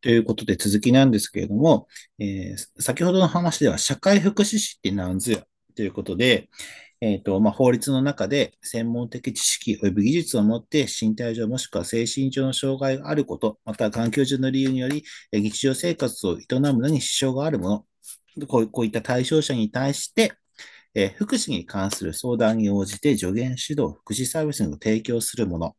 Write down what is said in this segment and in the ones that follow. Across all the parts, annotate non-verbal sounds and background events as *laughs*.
ということで続きなんですけれども、えー、先ほどの話では社会福祉士って何ぞやということで、えっ、ー、と、まあ、法律の中で専門的知識及び技術を持って身体上もしくは精神上の障害があること、また環境上の理由により日常生活を営むのに支障があるもの、こうこういった対象者に対して、えー、福祉に関する相談に応じて助言指導、福祉サービスを提供するもの、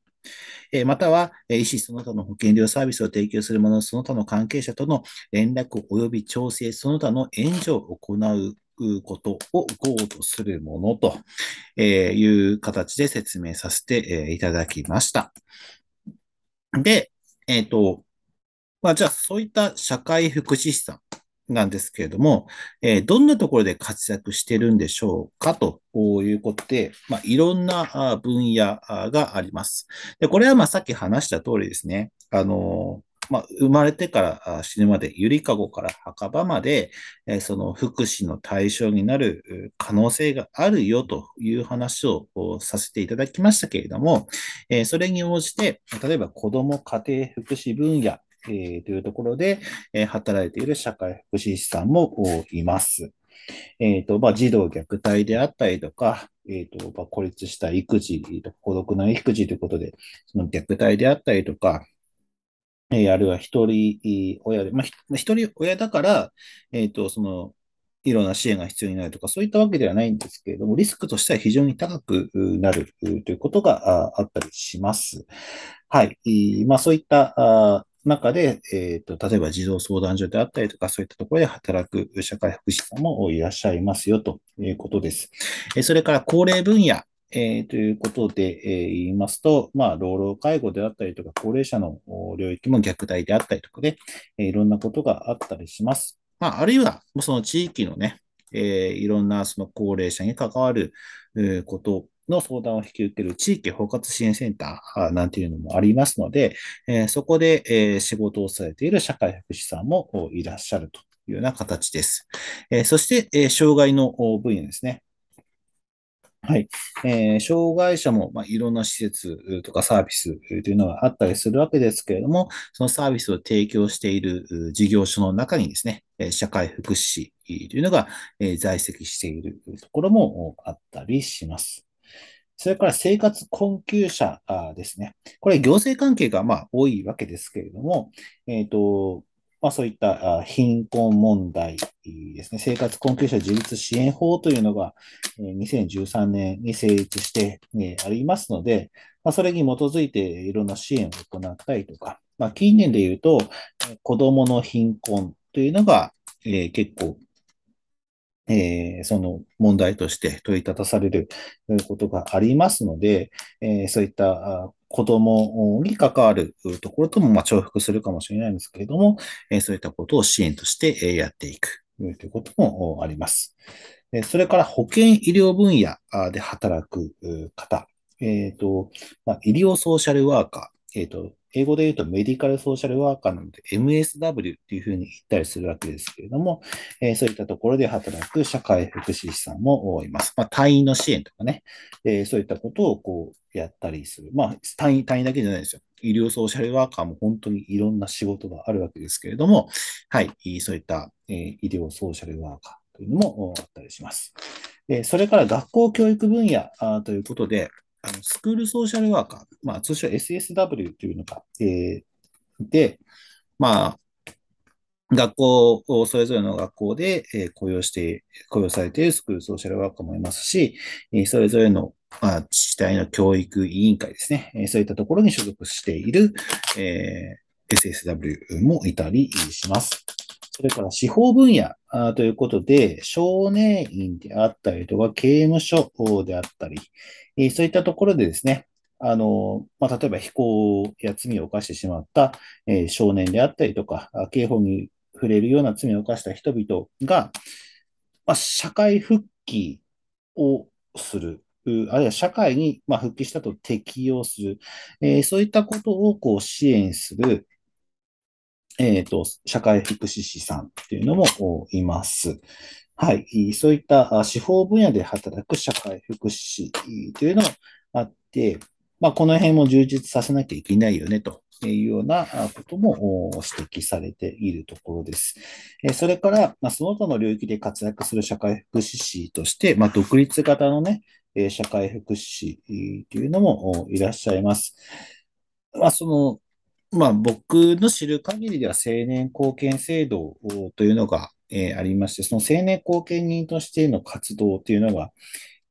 えまたは、医師その他の保険料サービスを提供する者、その他の関係者との連絡及び調整、その他の援助を行うことをゴードするものという形で説明させていただきました。で、えっ、ー、と、まあ、じゃあそういった社会福祉士さん、なんですけれども、え、どんなところで活躍してるんでしょうかということで、まあ、いろんな分野があります。で、これはまあさっき話した通りですね。あの、まあ、生まれてから死ぬまで、ゆりかごから墓場まで、えその福祉の対象になる可能性があるよという話をさせていただきましたけれども、えそれに応じて、例えば子ども家庭福祉分野えー、というところで、えー、働いている社会福祉士さんもいます。えっ、ー、と、まあ、児童虐待であったりとか、えっ、と、まあ、孤立した育児とか、孤独な育児ということで、その虐待であったりとか、えー、あるいは一人親で、まあ、一人親だから、えっ、と、その、いろんな支援が必要になるとか、そういったわけではないんですけれども、リスクとしては非常に高くなるということがあったりします。はい。まあ、そういった中で、えっ、ー、と、例えば児童相談所であったりとか、そういったところで働く社会福祉士もいらっしゃいますよということです。えそれから高齢分野、えー、ということで、えー、言いますと、まあ、老老介護であったりとか、高齢者の領域も虐待であったりとかで、えー、いろんなことがあったりします。まあ、あるいは、その地域のね、えー、いろんなその高齢者に関わることの相談を引き受ける地域包括支援センターなんていうのもありますので、えそこで、え仕事をされている社会福祉さんもいらっしゃるというような形です。えそして、え障害の分野ですね。はい。えー、障害者も、まあ、いろんな施設とかサービスというのがあったりするわけですけれども、そのサービスを提供している事業所の中にですね、社会福祉士というのが在籍しているところもあったりします。それから生活困窮者ですね。これ行政関係がまあ多いわけですけれども、えっ、ー、と、まあ、そういった貧困問題ですね。生活困窮者自立支援法というのが2013年に成立してありますので、まあ、それに基づいていろんな支援を行ったりとか、まあ、近年で言うと、子供の貧困というのが結構えー、その問題として問い立たされることがありますので、えー、そういった子供に関わるところともま重複するかもしれないんですけれども、えそういったことを支援としてやっていくということもあります。それから保健医療分野で働く方、えーとま、医療ソーシャルワーカー、えーと英語で言うとメディカルソーシャルワーカーなので MSW っていうふうに言ったりするわけですけれども、えー、そういったところで働く社会福祉士さんもいます。まあ、隊員の支援とかね、えー、そういったことをこうやったりする。まあ、隊員、隊員だけじゃないですよ。医療ソーシャルワーカーも本当にいろんな仕事があるわけですけれども、はい、そういった、えー、医療ソーシャルワーカーというのもあったりします。それから学校教育分野ということで、あのスクールソーシャルワーカー、まあ、通称 SSW というのが、えー、で、まあ、学校を、それぞれの学校で、えー、雇用して、雇用されているスクールソーシャルワーカーもいますし、えー、それぞれの、まあ、自治体の教育委員会ですね、えー、そういったところに所属している、えー、SSW もいたりします。それから司法分野ということで、少年院であったりとか、刑務所であったり、そういったところでですね、あの、まあ、例えば非行や罪を犯してしまった、え、少年であったりとか、刑法に触れるような罪を犯した人々が、まあ、社会復帰をする、あるいは社会に、ま、復帰したと適用する、え、そういったことをこう支援する、えっ、ー、と、社会福祉士さんっていうのもいます。はい。そういった司法分野で働く社会福祉士というのがあって、まあ、この辺も充実させなきゃいけないよねというようなことも指摘されているところです。それから、その他の領域で活躍する社会福祉士として、まあ、独立型のね、社会福祉士というのもいらっしゃいます。まあ、その、まあ、僕の知る限りでは青年貢献制度というのが、えありまして、その青年貢献人としての活動というのが、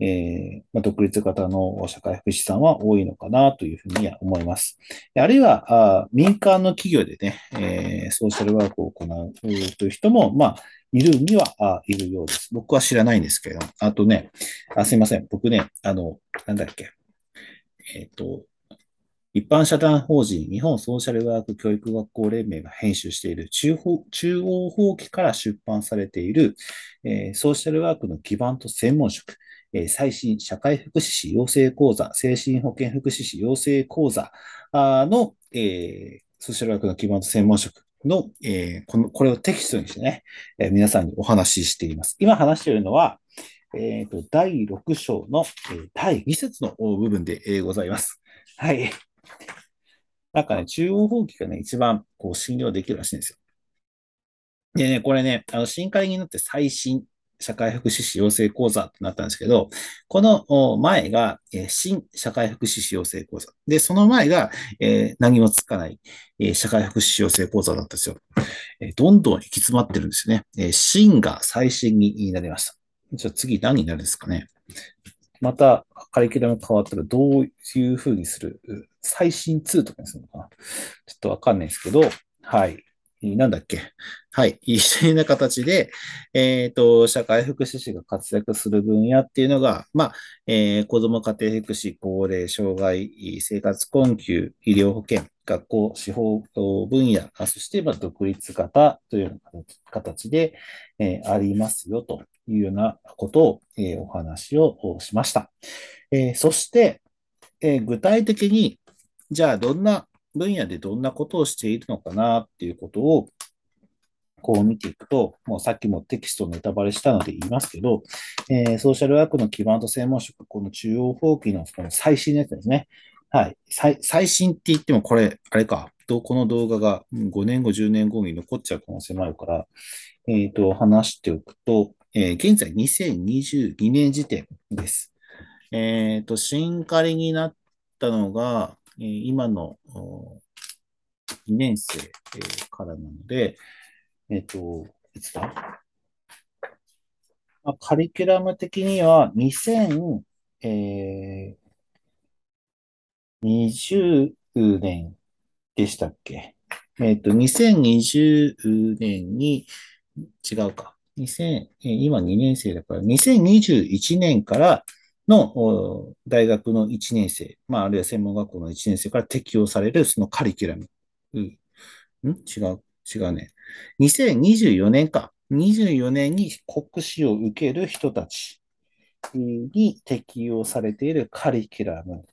えー、まあ、独立型の社会福祉さんは多いのかなというふうには思います。あるいは、あ民間の企業でね、えー、ソーシャルワークを行うという人も、まあ、いるには、あいるようです。僕は知らないんですけど、あとね、あすいません。僕ね、あの、なんだっけ。えっ、ー、と、一般社団法人日本ソーシャルワーク教育学校連盟が編集している中中央法規から出版されている、えー、ソーシャルワークの基盤と専門職、えー、最新社会福祉士養成講座、精神保健福祉士養成講座の、えー、ソーシャルワークの基盤と専門職の、えー、この、これをテキストにしてね、えー、皆さんにお話ししています。今話しているのは、えっ、ー、と、第6章の、えー、第2節の部分で、ございます。はい。*laughs* なんかね、中央法規がね、一番こう信用できるらしいんですよ。でね、これね、あの、新会になって最新社会福祉士養成講座となったんですけど、この前が、えー、新社会福祉士養成講座。で、その前が、えー、何もつかない、えー、社会福祉士養成講座だったんですよ。えどんどん行き詰まってるんですよね。え新が最新になりました。じゃあ次何になるんですかね。またカリキュラム変わったらどういう風にする？最新2とかにするのかな？ちょっとわかんないですけど、はい。なんだっけ？はい。一緒な形で、えっ、ー、と、社会福祉士が活躍する分野っていうのが、まあ、えー、子ども家庭福祉、高齢、障害、生活困窮、医療保険、学校、司法分野、そして、まあ、独立型というような形で、えー、ありますよと。いうようなことを、えー、お話をしました。えー、そして、え具体的に、じゃあ、どんな分野でどんなことをしているのかなっていうことを、こう見ていくと、もうさっきもテキストネタバレしたので言いますけど、えー、ソーシャルワークの基盤と専門職、この中央法規のこの最新のやつですね。はい。最最新って言ってもこれ、あれか、この動画が5年後、10年後に残っちゃう可能性もあるから、えっ、ー、と、話しておくと、えー、現在2022年時点です。えっ、ー、と、新仮になったのが、え今の2年生からなので、えっ、と、いつだ？あ、カリキュラム的には2020年でしたっけ？えっ、と、2020年に、違うか。2000、今2年生だから、2021年からの大学の1年生、まあ、あるいは専門学校の1年生から適用されるそのカリキュラム。うん、違う、違うね。2024年か。24年に国試を受ける人たちに適用されているカリキュラム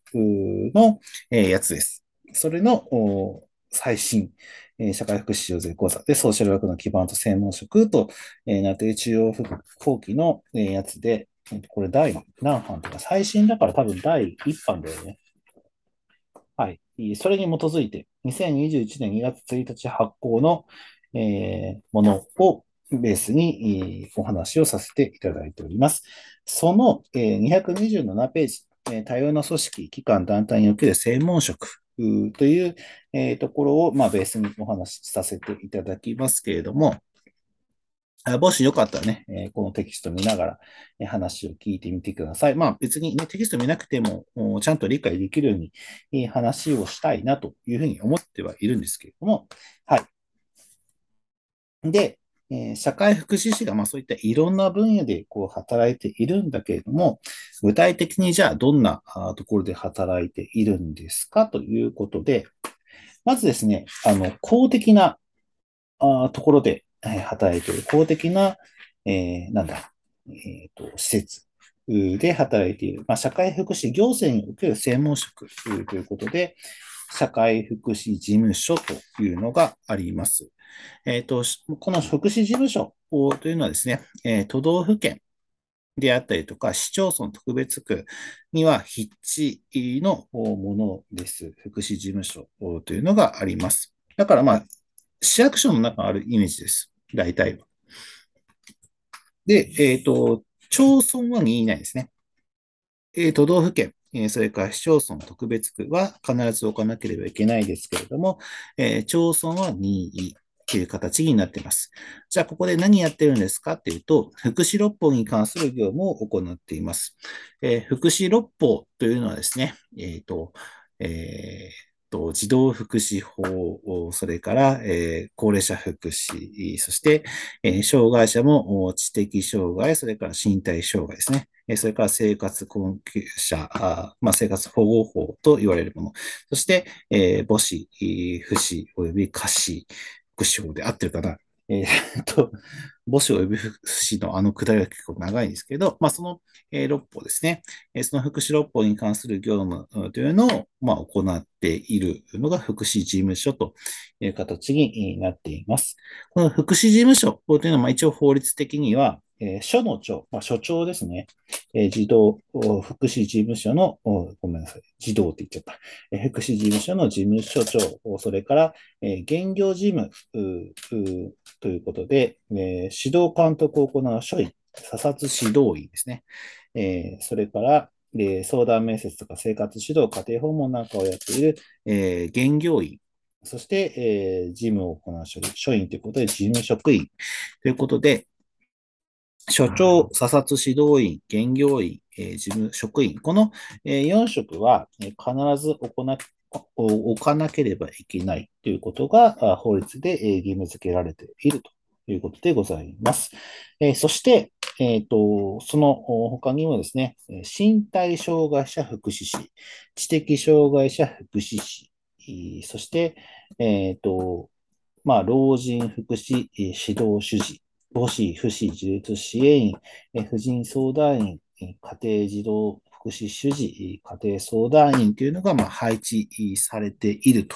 のやつです。それの最新、社会福祉養成講座でソーシャルワークの基盤と専門職となって中央後期のやつで、これ第何版とか、最新だから多分第1版だよね。はい。それに基づいて、2021年2月1日発行の、えー、ものをベースに、お話をさせていただいております。その、えー、227ページ、えー、多様な組織、機関、団体における専門職という、えー、ところを、まあ、ベースにお話しさせていただきますけれども、もしよかったらね、えこのテキスト見ながら、え話を聞いてみてください。まあ別にね、テキスト見なくても、ちゃんと理解できるように、え話をしたいなというふうに思ってはいるんですけれども、はい。で、え社会福祉士がまあそういったいろんな分野でこう働いているんだけれども、具体的にじゃあどんなところで働いているんですかということで、まずですね、あの、公的なあところで働いている公的な、えー、なんだ、えっ、ー、と、施設で働いている、まあ、社会福祉行政における専門職ということで、社会福祉事務所というのがあります。え、ー、と、この福祉事務所というのはですね、えー、都道府県であったりとか、市町村特別区には筆致のものです。福祉事務所というのがあります。だからまあ、市役所の中にあるイメージです。大体は。で、えっ、ー、と、町村は任意ないですね。えー、都道府県、えー、それから市町村特別区は必ず置かなければいけないですけれども、えー、町村は任意という形になっています。じゃあ、ここで何やってるんですかっていうと、福祉六法に関する業務を行っています。えー、福祉六法というのはですね、えっ、と、えーと、児童福祉法、それから、えー、高齢者福祉、そして、えー、障害者も知的障害、それから身体障害ですね。それから生活困窮者、あまあ、生活保護法と言われるもの。そして、えー、母子、不死及び過死、福祉法で合ってるかな？えー、っ *laughs* と、母子及び福祉のあのくだりは結構長いんですけど、まあ、その、えー、6法ですね。えー、その福祉6法に関する業務というのを、まあ、行っているのが福祉事務所という形になっています。この福祉事務所というのは、まあ、一応法律的には、えー、所の長、まあ、所長ですね。えー、児童福祉事務所の、ごめんなさい、児童って言っちゃった。えー、福祉事務所の事務所長、それから、えー、現業事務ということで、えー、指導監督を行う所員、査察指導員ですね。えー、それから、えー、相談面接とか生活指導、家庭訪問なんかをやっている、えー、現業員、そして、えー、事務を行う所所員ということで、事務職員ということで、所長、査察指導員、現業員、えー、事務職員、この、えー、4職は、えー、必ず行っ置かなければいけないということが法律で義務付けられているということでございます。えー、そして、えっ、ー、と、その他にもですね、身体障害者福祉士、知的障害者福祉士、そして、えっ、ー、と、まあ、老人福祉指導主事、母子、不死、自立支援員、婦人相談員、家庭児童福祉主事、家庭相談員というのが、まあ、配置されていると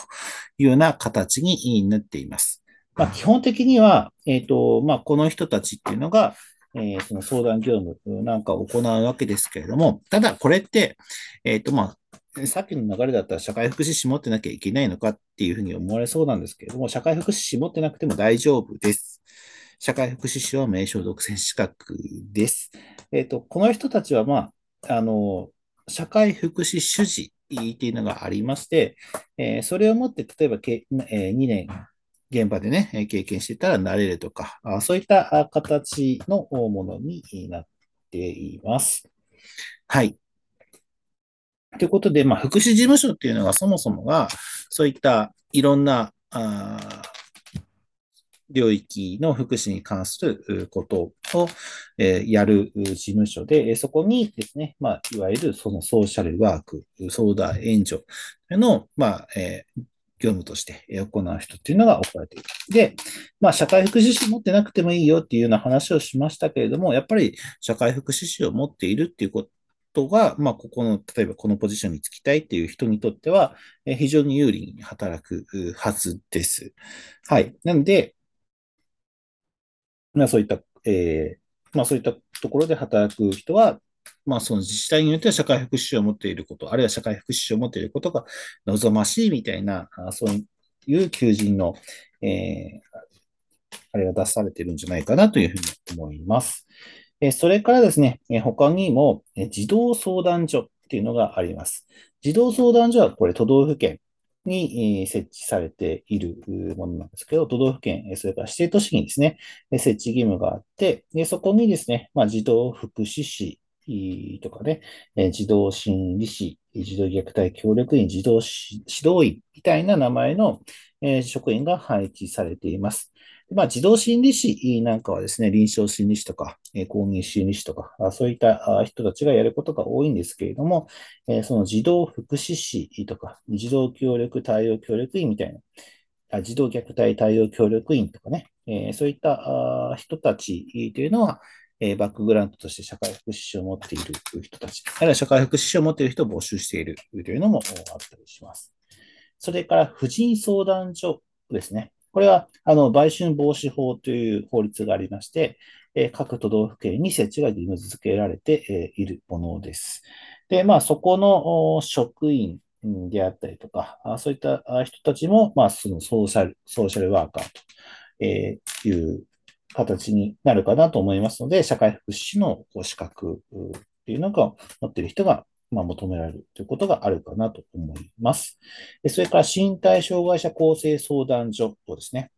いうような形になっています。まあ、基本的には、えっ、ー、と、まあ、この人たちっていうのが、えー、その相談業務なんかを行うわけですけれども、ただこれって、えっ、ー、と、まあ、さっきの流れだったら社会福祉士持ってなきゃいけないのかっていうふうに思われそうなんですけれども、社会福祉士持ってなくても大丈夫です。社会福祉士は名称独占資格です。えっ、ー、と、この人たちは、まあ、あの、社会福祉主事っていうのがありまして、えー、それをもって、例えばけ、えー、2年現場でね、経験してたらなれるとか、そういった形のものになっています。はい。ということで、まあ、福祉事務所っていうのがそもそもが、そういったいろんな、あ領域の福祉に関することを、やる事務所で、そこにですね、まあ、いわゆるそのソーシャルワーク、相談援助の、まあ、え業務として行う人っていうのが置かれている。で、まあ、社会福祉士持ってなくてもいいよっていうような話をしましたけれども、やっぱり社会福祉士を持っているっていうことが、まあ、ここの、例えばこのポジションにつきたいっていう人にとっては、非常に有利に働くはずです。はい。なので、まあ、そういった、えー、まあ、そういったところで働く人は、まあ、その自治体によっては社会福祉を持っていること、あるいは社会福祉を持っていることが望ましいみたいな、そういう求人の、えー、あれが出されているんじゃないかなというふうに思います。えそれからですね、え他にも、え児童相談所っていうのがあります。児童相談所はこれ都道府県に設置されているものなんですけど、都道府県、それから指定都市にですね、設置義務があって、でそこにですね、まあ、児童福祉士とかね、児童心理士、児童虐待協力員、児童指導員みたいな名前の職員が配置されています。まあ、児童心理士なんかはですね、臨床心理士とか、え公認心理士とか、そういった人たちがやることが多いんですけれども、えその児童福祉士とか、児童協力対応協力員みたいな、あ児童虐待対応協力員とかね、えそういった人たちというのは、えバックグラウンドとして社会福祉士を持っている人たち、あるいは社会福祉士を持っている人を募集しているというのもあったりします。それから、婦人相談所ですね。これは、あの、売春防止法という法律がありまして、え各都道府県に設置が義務付けられて、えいるものです。で、まあ、そこの職員であったりとか、そういった人たちも、まあ、そのソーシャル、ソーシャルワーカーという形になるかなと思いますので、社会福祉士の資格っていうのが持っている人がまあ、求められるということがあるかなと思います。それから身体障害者構成相談所をですね、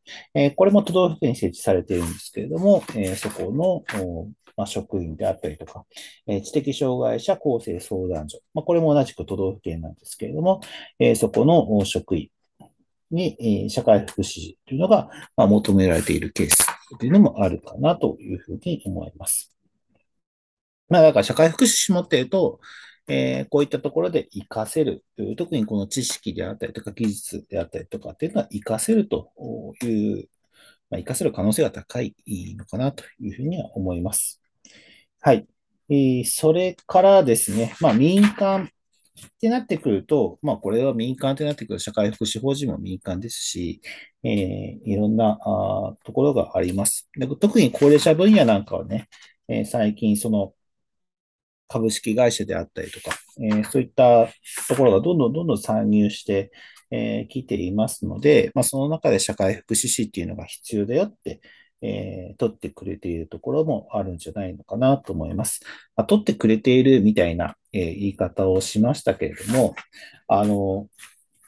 これも都道府県に設置されているんですけれども、そこのま、職員であったりとか、知的障害者構成相談所、ま、これも同じく都道府県なんですけれども、そこの職員に社会福祉というのが求められているケースというのもあるかなというふうに思います。まあ、だから社会福祉士持っていると、えー、こういったところで活かせる、特にこの知識であったりとか技術であったりとかっていうのは活かせるという、まあ、活かせる可能性が高いのかなというふうには思います。はい。えー、それからですね、まあ民間ってなってくると、まあこれは民間ってなってくる社会福祉法人も民間ですし、えー、いろんなあところがあります。で特に高齢者分野なんかはね、えー、最近その株式会社であったりとか、え、そういったところがどんどんどんどん参入してき、えー、ていますので、まあ、その中で社会福祉士っていうのが必要だよって、えー、取ってくれているところもあるんじゃないのかなと思います。まあ、取ってくれているみたいな、えー、言い方をしましたけれども、あの、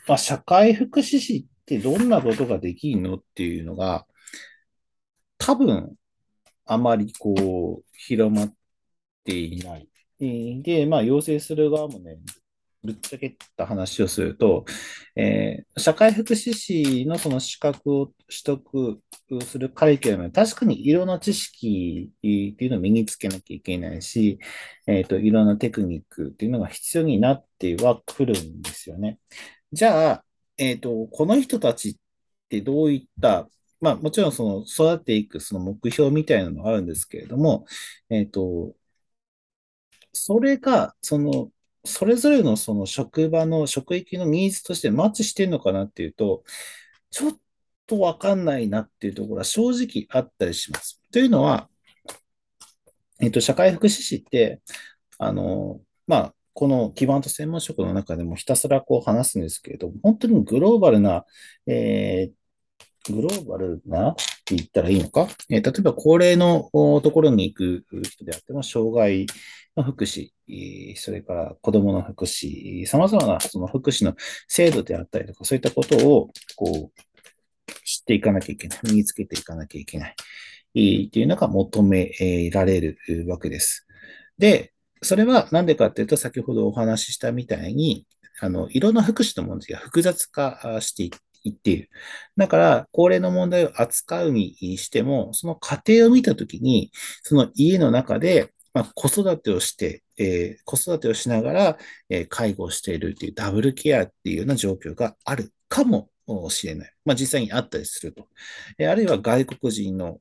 まあ、社会福祉士ってどんなことができるのっていうのが、多分、あまりこう、広まっていない。で、まあ、要請する側もね、ぶっちゃけた話をすると、えー、社会福祉士のその資格を取得するカリキュラム確かにいろんな知識っていうのを身につけなきゃいけないし、えっ、ー、と、いろんなテクニックっていうのが必要になってはくるんですよね。じゃあ、えっ、ー、と、この人たちってどういったまあ、もちろんその育っていくその目標みたいなのがあるんですけれども、えっ、と、それが、その、それぞれのその職場の職域のニーズとしてマッチしてるのかなっていうと、ちょっとわかんないなっていうところは正直あったりします。というのは、えっと、社会福祉士って、あの、まあ、この基盤と専門職の中でもひたすらこう話すんですけれども、本当にグローバルな、えー、グローバルなって言ったらいいのか、えー、例えば高齢のところに行く人であっても、障害の福祉、それから子供の福祉、様々なその福祉の制度であったりとか、そういったことをこう知っていかなきゃいけない、身につけていかなきゃいけない、っていうのが求められるわけです。で、それはなんでかっていうと、先ほどお話ししたみたいに、あの、いろんな福祉の問題が複雑化していく。言っている。だから、高齢の問題を扱うにしても、その過程を見たときに、その家の中で、まあ、子育てをして、えー、子育てをしながら、えー、介護をしているというダブルケアっていうような状況があるかもしれない。まあ、実際にあったりすると。えー、あるいは外国人の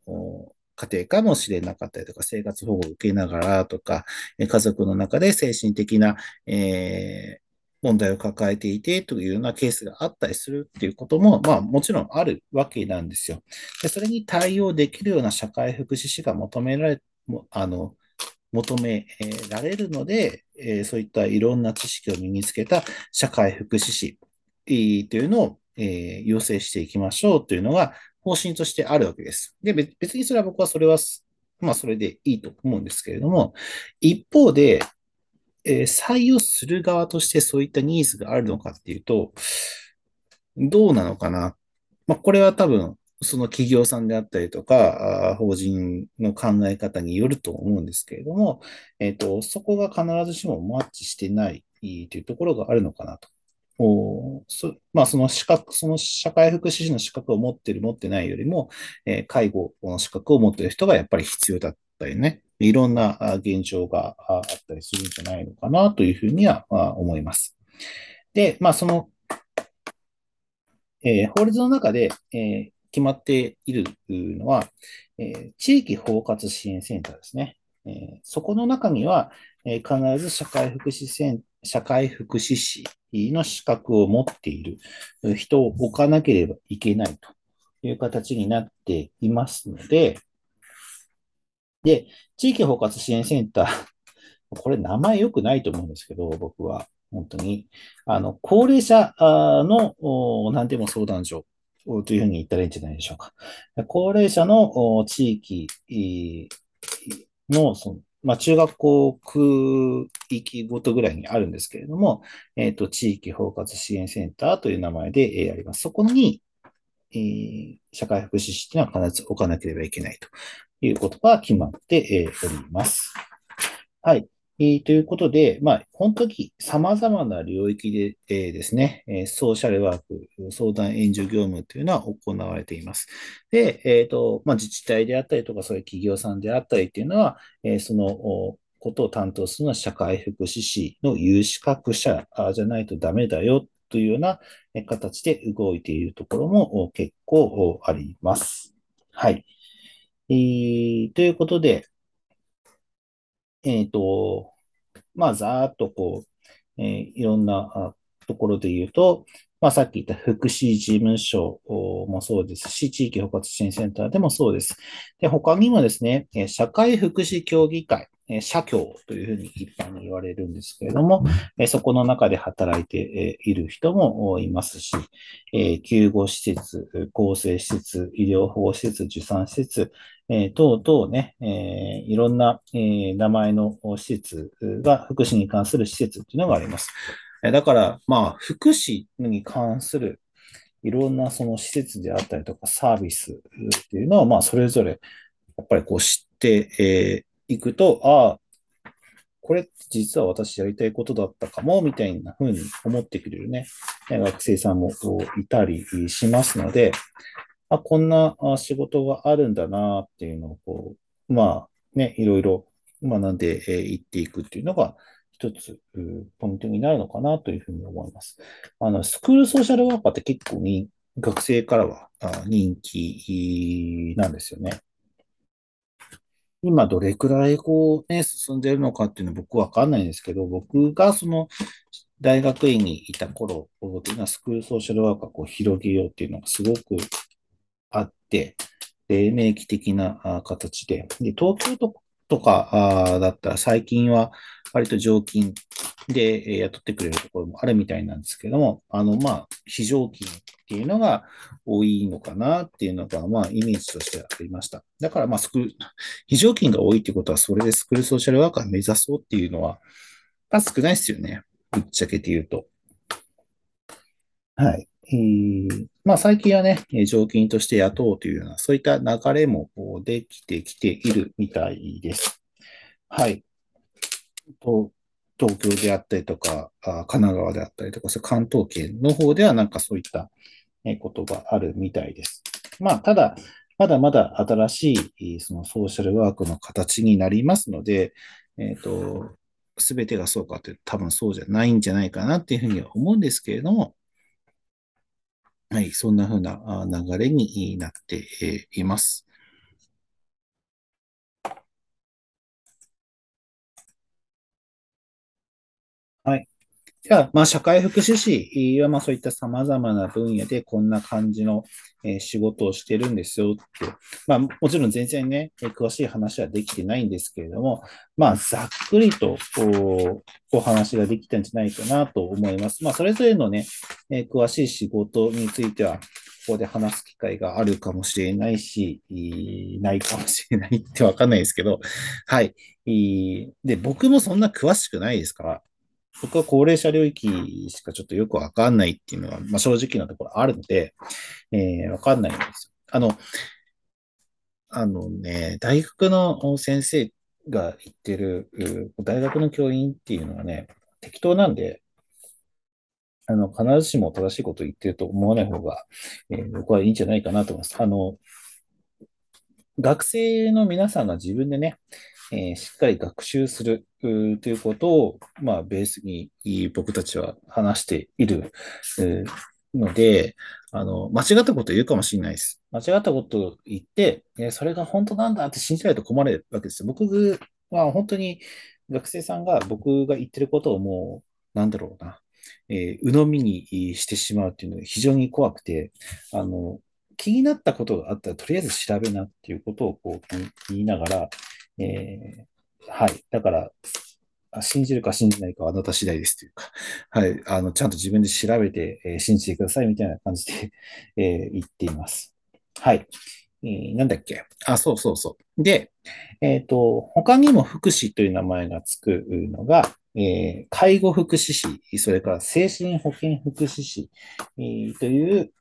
家庭かもしれなかったりとか、生活保護を受けながらとか、家族の中で精神的な、えー、問題を抱えていてというようなケースがあったりするっていうことも、まあもちろんあるわけなんですよ。でそれに対応できるような社会福祉士が求められ、あの、求められるので、えそういったいろんな知識を身につけた社会福祉士というのを、え要請していきましょうというのが方針としてあるわけです。で、別にそれは僕はそれは、まあそれでいいと思うんですけれども、一方で、えー、採用する側としてそういったニーズがあるのかっていうと、どうなのかな。まあ、これは多分、その企業さんであったりとか、法人の考え方によると思うんですけれども、えっ、ー、と、そこが必ずしもマッチしてないというところがあるのかなと。おそまあ、その資格、その社会福祉士の資格を持っている、持ってないよりも、えー、介護の資格を持っている人がやっぱり必要だったりね。いろんな現状があったりするんじゃないのかなというふうには思います。で、まあ、その、えー、法律の中で、えー、決まっているのは、えー、地域包括支援センターですね。え、そこの中には、え、必ず社会福祉セン社会福祉士の資格を持っている人を置かなければいけないという形になっていますので、で、地域包括支援センター、*laughs* これ名前良くないと思うんですけど、僕は。本当に。あの、高齢者の何でも相談所というふうに言ったらいいんじゃないでしょうか。高齢者の地域の、そのまあ、中学校区域ごとぐらいにあるんですけれども、えっ、ー、と、地域包括支援センターという名前で、えー、あります。そこに、えー、社会福祉士というのは必ず置かなければいけないということが決まって、おります。はい。えー、ということで、まあ、本当に様々な領域で、えー、ですね、え、ソーシャルワーク、相談援助業務というのは行われています。で、えっ、と、まあ、自治体であったりとか、そういう企業さんであったりっていうのは、えそのことを担当するのは社会福祉士の有資格者じゃないとダメだよというような形で動いているところも結構あります。はい。えー、ということで、えっ、ー、と、まあ、ざーっとこう、えー、いろんなところで言うと、まあ、さっき言った福祉事務所もそうですし、地域包括支援センターでもそうです。で、他にもですね、社会福祉協議会、社協というふうに一般に言われるんですけれども、そこの中で働いている人もいますし、救護施設、厚生施設、医療保護施設、受産施設、等々ね、いろんな名前の施設が福祉に関する施設っていうのがあります。だから、まあ、福祉に関するいろんなその施設であったりとかサービスっていうのは、まあ、それぞれ、やっぱりこう知ってえいくと、ああ、これ実は私やりたいことだったかも、みたいな風に思ってくれるね、学生さんもいたりしますので、あ、こんな仕事があるんだなっていうのを、こう、まあね、いろいろ学んでいっていくっていうのが、一つポイントになるのかなというふうに思います。あの、スクールソーシャルワーカーって結構に学生からは人気なんですよね。今どれくらいこうね、進んでるのかっていうのは僕わかんないんですけど、僕がその大学院にいた頃っていうのはスクールソーシャルワーカーを広げようっていうのがすごくあって、黎明期的な形で、で東京ととかだったら最近は割と常勤で雇ってくれるところもあるみたいなんですけども、あの、まあ、非常勤っていうのが多いのかなっていうのが、まあ、イメージとしてありました。だから、まあ、スク非常勤が多いってことは、それでスクールソーシャルワーカー目指そうっていうのは、まあ、少ないですよね。ぶっちゃけて言うと。はい。えー、まあ、最近はね、常勤として雇うというような、そういった流れもこうできてきているみたいです。はい。と東京であったりとか、神奈川であったりとか、関東圏の方ではなんかそういったことがあるみたいです。まあ、ただ、まだまだ新しいそのソーシャルワークの形になりますので、えっ、ー、と、すべてがそうかというと多分そうじゃないんじゃないかなっていうふうには思うんですけれども、はい、そんなふうな流れになっています。はい。じゃあ、まあ、社会福祉士は、まあ、そういった様々な分野でこんな感じの、え、仕事をしてるんですよって。まあ、もちろん全然ね、詳しい話はできてないんですけれども、まあ、ざっくりと、お話ができたんじゃないかなと思います。まあ、それぞれのね、え、詳しい仕事については、ここで話す機会があるかもしれないし、ないかもしれないってわかんないですけど、はい。で、僕もそんな詳しくないですから、僕は高齢者領域しかちょっとよくわかんないっていうのは、まあ、正直なところあるので、えー、わかんないんですよ。あの、あのね、大学の先生が言ってる、大学の教員っていうのはね、適当なんで、あの、必ずしも正しいことを言ってると思わない方が、えー、僕はいいんじゃないかなと思います。あの、学生の皆さんが自分でね、えー、しっかり学習するということを、まあ、ベースに僕たちは話しているので、あの、間違ったこと言うかもしれないです。間違ったこと言って、えー、それが本当なんだって信じないと困るわけですよ。僕は本当に学生さんが僕が言ってることをもう、なんだろうな、えー、鵜呑みにしてしまうっていうのが非常に怖くて、あの、気になったことがあったら、とりあえず調べなっていうことをこう言いながら、えー、はい。だから、信じるか信じないかはあなた次第ですというか、*laughs* はい。あの、ちゃんと自分で調べて、えー、信じてくださいみたいな感じで、*laughs* えー、言っています。はい。えー、なんだっけ？あ、そうそうそう。で、えっ、ー、と、他にも福祉という名前がつくのが、えー、介護福祉士、それから精神保健福祉士、えー、という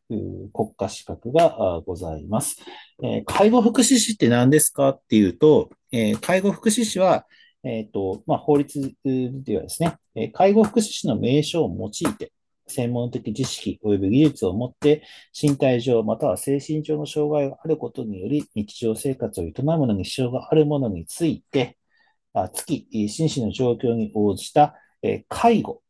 国家資格がございます。えー、介護福祉士って何ですかっていうと、え介護福祉士は、えっ、と、まあ、法律ではですねえ、介護福祉士の名称を用いて、専門的知識及び技術を持って、身体上または精神上の障害があることにより、日常生活を営むのに支障があるものについて、あ月、心身の状況に応じたえ介護、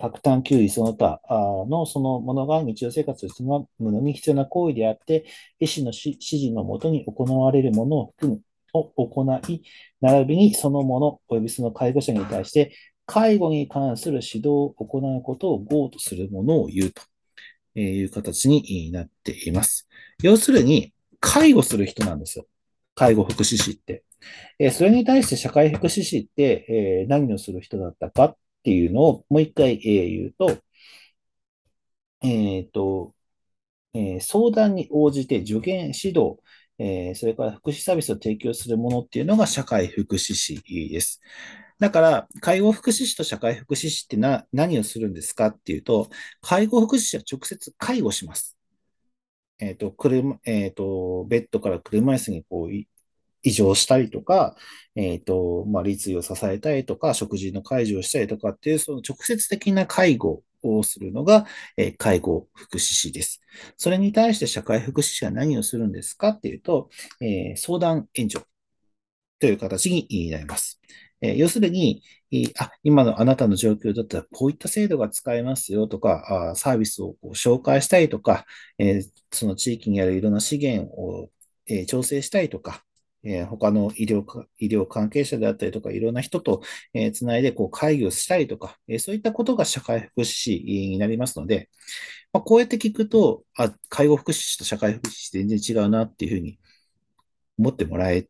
核炭給油その他のそのものが日常生活を営むのに必要な行為であって、医師の指示のもとに行われるものを含む、を行い、並びにそのもの及びその介護者に対して、介護に関する指導を行うことを GO とするものを言うという形になっています。要するに、介護する人なんですよ。介護福祉士って。それに対して社会福祉士って、何をする人だったかっていうのをもう一回、言うと、えっ、と、え相談に応じて助言、指導、えそれから福祉サービスを提供するものっていうのが社会福祉士です。だから、介護福祉士と社会福祉士ってな何をするんですかっていうと、介護福祉士は直接介護します。えっ、ー、と、車、えっ、ー、と、ベッドから車椅子にこう異常したりとか、えっ、ー、と、まあ、立位を支えたりとか、食事の介助をしたりとかっていう、その直接的な介護をするのが、えー、介護福祉士です。それに対して社会福祉士は何をするんですかっていうと、えー、相談援助という形になります。え要するに、あ、今のあなたの状況だったらこういった制度が使えますよとか、あサービスをこう紹介したいとか、えその地域にあるいろんな資源を、え調整したいとか、えー、他の医療、医療関係者であったりとか、いろんな人と、えー、つないでこう会議をしたりとか、え、そういったことが社会福祉士になりますので、まあ、こうやって聞くと、あ、介護福祉士と社会福祉士全然違うなっていうふうに思ってもらえ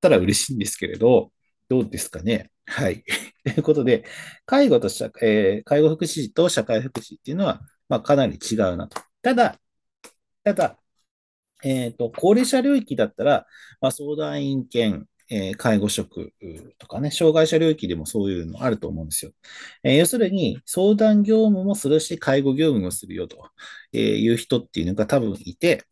たら嬉しいんですけれど、どうですかね？はい。*laughs* ということで、介護と社、えー、介護福祉士と社会福祉っていうのは、まあ、かなり違うなと。ただ、ただ、えっ、ー、と、高齢者領域だったら、まあ、相談員兼、えー、介護職とかね、障害者領域でもそういうのあると思うんですよ。えー、要するに、相談業務もするし、介護業務もするよという人っていうのが多分いて、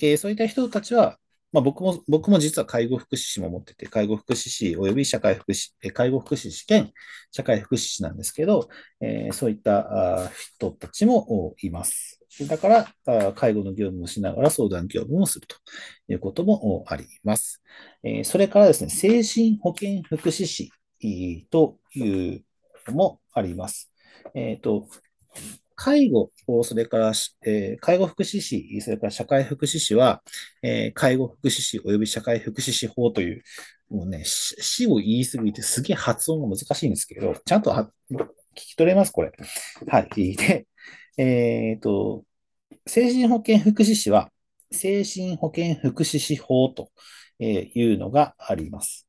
え、そういった人たちは、まあ、僕も、僕も実は介護福祉士も持ってて、介護福祉士及び社会福祉、介護福祉士兼社会福祉士なんですけど、えー、そういった人たちもいます。だから、介護の業務をしながら相談業務をするということもありますえ。それからですね、精神保健福祉士というのもあります。えっ、ー、と、介護を、それから、えー、介護福祉士、それから社会福祉士は、えー、介護福祉士及び社会福祉士法という、もうね、死を言いすぎてすげえ発音が難しいんですけど、ちゃんと聞き取れます？これ。はい。で、えっ、と、精神保健福祉士は、精神保健福祉士法というのがあります。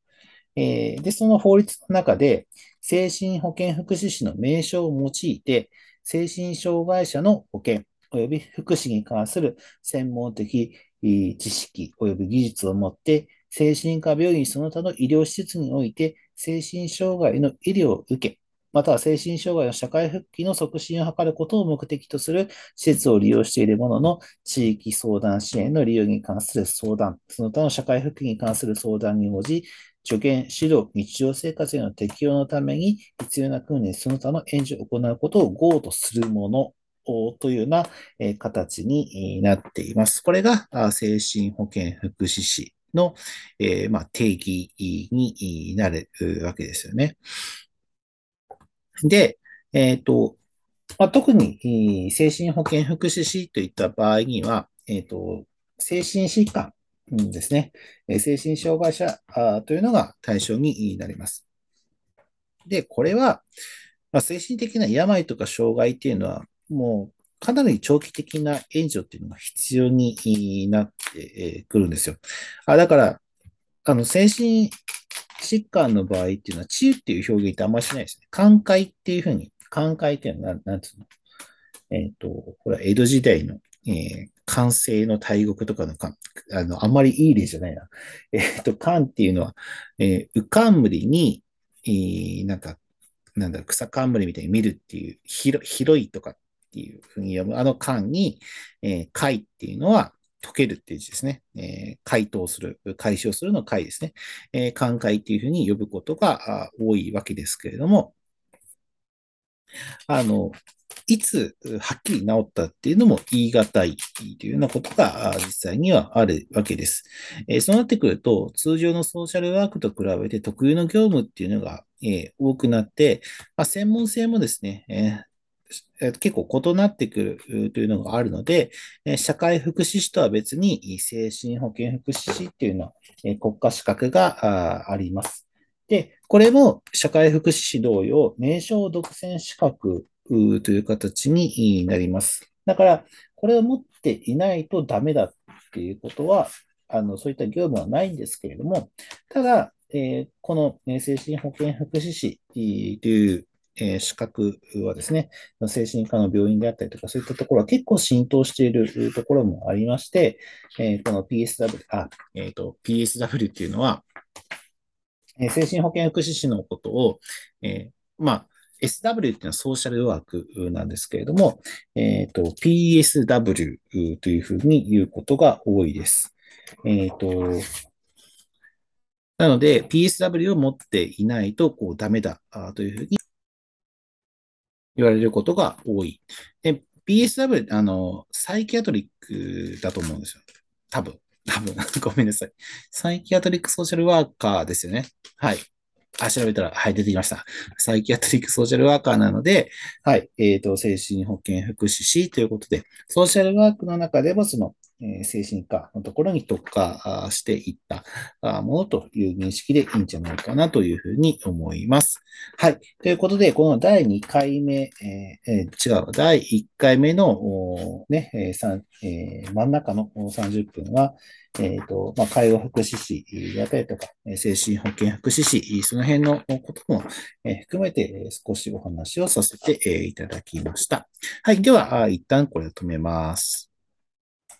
で、その法律の中で、精神保健福祉士の名称を用いて、精神障害者の保健及び福祉に関する専門的知識及び技術を持って、精神科病院その他の医療施設において、精神障害の医療を受け、または精神障害の社会復帰の促進を図ることを目的とする施設を利用しているものの、地域相談支援の利用に関する相談、その他の社会復帰に関する相談に応じ、助言、指導、日常生活への適用のために必要な訓練、その他の援助を行うことを GO とするものというような形になっています。これが精神保健福祉士の、えま定義になるわけですよね。で、えっ、ー、と、まあ、特に精神保健福祉士といった場合には、えっ、ー、と、精神疾患ですね、精神障害者というのが対象になります。で、これは、まあ、精神的な病とか障害っていうのは、もうかなり長期的な援助っていうのが必要になってくるんですよ。あだから、あの、精神疾患の場合っていうのは、治癒っていう表現ってあんまりしないですね。寛解っていうふうに、寛解っていうのは、なん、つうの？えっ、ー、と、これは江戸時代の、えー、完成の大国とかのか、あの、あんまりいい例じゃないな。*laughs* えっ、と、漢っていうのは、えー、浮かんむりに、えー、なんか、なんだ、草冠みたいに見るっていう、広広いとかっていうふうに読む、あの漢に、えー、解っていうのは、解けるっていう字ですね。えー、回答する、解消するの解ですね。えー、寛解っていうふうに呼ぶことが多いわけですけれども、あの、いつはっきり治ったっていうのも言い難いというようなことが実際にはあるわけです。えー、そうなってくると、通常のソーシャルワークと比べて特有の業務っていうのが、えー、多くなって、まあ、専門性もですね、えー結構異なってくるというのがあるので、社会福祉士とは別に精神保健福祉士っていうのは国家資格があります。で、これも社会福祉士同様、名称独占資格という形になります。だから、これを持っていないとダメだっていうことは、あの、そういった業務はないんですけれども、ただ、えー、この精神保健福祉士というえ資格はですね、精神科の病院であったりとか、そういったところは結構浸透しているところもありまして、えこの PSW、あ、えっ、ー、と、PSW っていうのは、え精神保健福祉士のことを、えまあ、SW っていうのはソーシャルワークなんですけれども、えっ、ー、と、PSW というふうに言うことが多いです。えっ、ー、と、なので、PSW を持っていないと、こう、ダメだというふうに言われることが多い。で、PSW、あの、サイキアトリックだと思うんですよ。多分。多分。*laughs* ごめんなさい。サイキアトリックソーシャルワーカーですよね。はい。あ、調べたら、はい、出てきました。サイキアトリックソーシャルワーカーなので、はい、えっ、ー、と、精神保健福祉士ということで、ソーシャルワークの中でも、その、精神科のところに特化していったものという認識でいいんじゃないかなというふうに思います。はい。ということで、この第2回目、えー、違う、第1回目の、ね、えー、真ん中の30分は、えっ、ー、と、まあ、介護福祉士であったりとか、精神保健福祉士、その辺のことも含めて少しお話をさせていただきました。はい。では、一旦これを止めます。